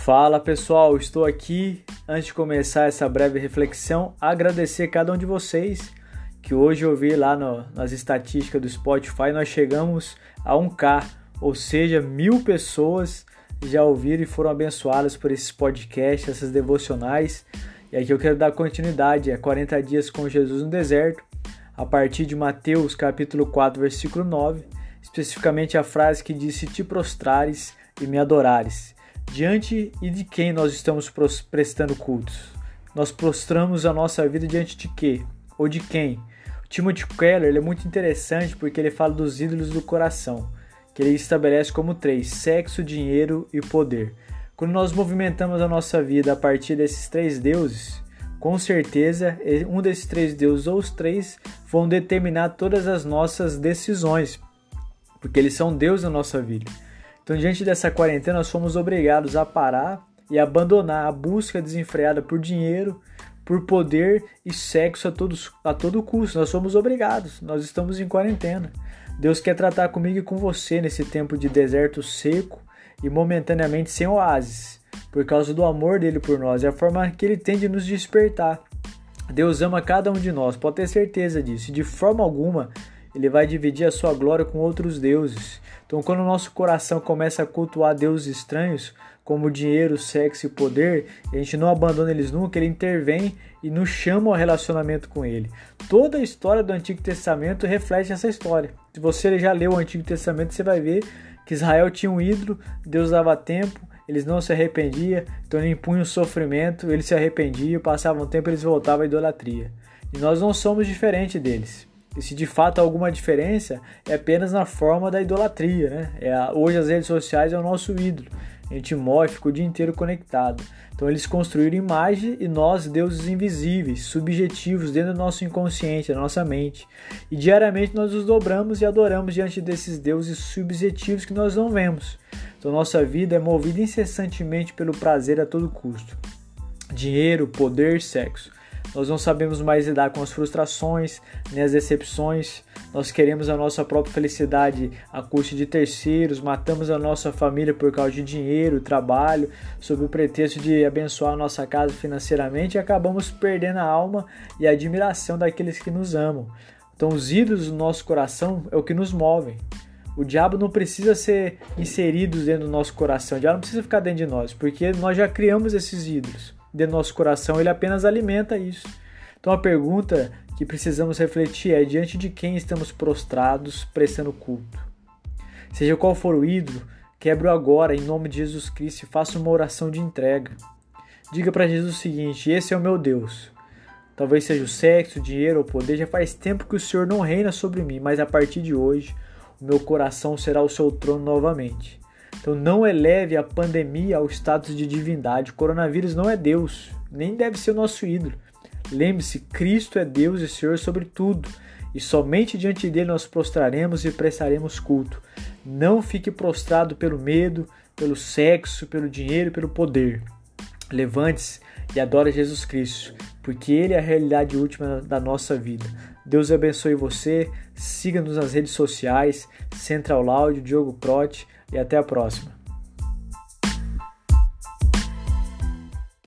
Fala pessoal, estou aqui antes de começar essa breve reflexão, agradecer cada um de vocês que hoje eu vi lá no, nas estatísticas do Spotify, nós chegamos a 1K, ou seja, mil pessoas já ouviram e foram abençoadas por esses podcasts, essas devocionais. E aqui eu quero dar continuidade a 40 dias com Jesus no deserto, a partir de Mateus capítulo 4, versículo 9, especificamente a frase que diz: Se te prostrares e me adorares. Diante e de quem nós estamos prestando cultos? Nós prostramos a nossa vida diante de quê? Ou de quem? O Timothy Keller é muito interessante porque ele fala dos ídolos do coração, que ele estabelece como três: sexo, dinheiro e poder. Quando nós movimentamos a nossa vida a partir desses três deuses, com certeza um desses três deuses ou os três vão determinar todas as nossas decisões, porque eles são Deus na nossa vida. Então, diante dessa quarentena, nós fomos obrigados a parar e abandonar a busca desenfreada por dinheiro, por poder e sexo a, todos, a todo custo. Nós somos obrigados, nós estamos em quarentena. Deus quer tratar comigo e com você nesse tempo de deserto seco e momentaneamente sem oásis, por causa do amor dele por nós e a forma que ele tem de nos despertar. Deus ama cada um de nós, pode ter certeza disso, de forma alguma ele vai dividir a sua glória com outros deuses. Então, quando o nosso coração começa a cultuar deuses estranhos, como dinheiro, sexo e poder, a gente não abandona eles nunca, ele intervém e nos chama ao relacionamento com ele. Toda a história do Antigo Testamento reflete essa história. Se você já leu o Antigo Testamento, você vai ver que Israel tinha um ídolo, Deus dava tempo, eles não se arrependiam, então ele impunha o sofrimento, eles se arrependiam, passavam um tempo eles voltavam à idolatria. E nós não somos diferentes deles. E se de fato há alguma diferença, é apenas na forma da idolatria, né? É a, hoje as redes sociais é o nosso ídolo. A gente morre, fica o dia inteiro conectado. Então eles construíram imagem e nós, deuses invisíveis, subjetivos dentro do nosso inconsciente, da nossa mente. E diariamente nós nos dobramos e adoramos diante desses deuses subjetivos que nós não vemos. Então nossa vida é movida incessantemente pelo prazer a todo custo. Dinheiro, poder, sexo. Nós não sabemos mais lidar com as frustrações, nem as decepções. Nós queremos a nossa própria felicidade a custo de terceiros, matamos a nossa família por causa de dinheiro, trabalho, sob o pretexto de abençoar a nossa casa financeiramente e acabamos perdendo a alma e a admiração daqueles que nos amam. Então, os ídolos do nosso coração é o que nos movem. O diabo não precisa ser inserido dentro do nosso coração, o diabo não precisa ficar dentro de nós, porque nós já criamos esses ídolos de nosso coração, ele apenas alimenta isso. Então a pergunta que precisamos refletir é: diante de quem estamos prostrados prestando culto? Seja qual for o ídolo, quebre-o agora em nome de Jesus Cristo e faça uma oração de entrega. Diga para Jesus o seguinte: Esse é o meu Deus. Talvez seja o sexo, o dinheiro ou o poder. Já faz tempo que o Senhor não reina sobre mim, mas a partir de hoje, o meu coração será o seu trono novamente. Então não eleve a pandemia ao status de divindade. O coronavírus não é Deus, nem deve ser o nosso ídolo. Lembre-se, Cristo é Deus e Senhor sobre tudo, e somente diante dele nós prostraremos e prestaremos culto. Não fique prostrado pelo medo, pelo sexo, pelo dinheiro, pelo poder. Levante-se e adore Jesus Cristo, porque Ele é a realidade última da nossa vida. Deus abençoe você, siga-nos nas redes sociais, Central Laudio, Diogo Prote, e até a próxima.